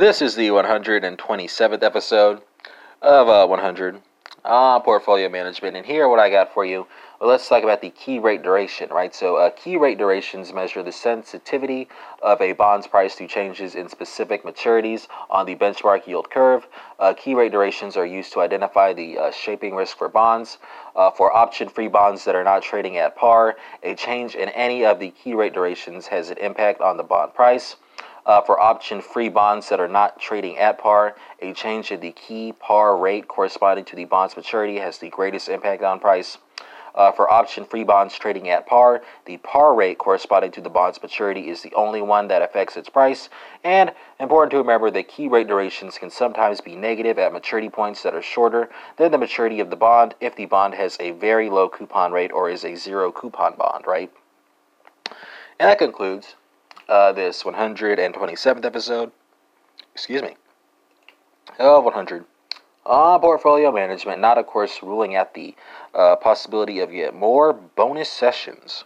This is the 127th episode of uh, 100 uh, portfolio management, and here what I got for you. Well, let's talk about the key rate duration, right? So, uh, key rate durations measure the sensitivity of a bond's price to changes in specific maturities on the benchmark yield curve. Uh, key rate durations are used to identify the uh, shaping risk for bonds. Uh, for option free bonds that are not trading at par, a change in any of the key rate durations has an impact on the bond price. Uh, for option free bonds that are not trading at par, a change in the key par rate corresponding to the bond's maturity has the greatest impact on price. Uh, for option free bonds trading at par, the par rate corresponding to the bond's maturity is the only one that affects its price. And important to remember that key rate durations can sometimes be negative at maturity points that are shorter than the maturity of the bond if the bond has a very low coupon rate or is a zero coupon bond, right? And that concludes uh, this 127th episode, excuse me, of 100 on portfolio management, not, of course, ruling out the uh, possibility of yet more bonus sessions.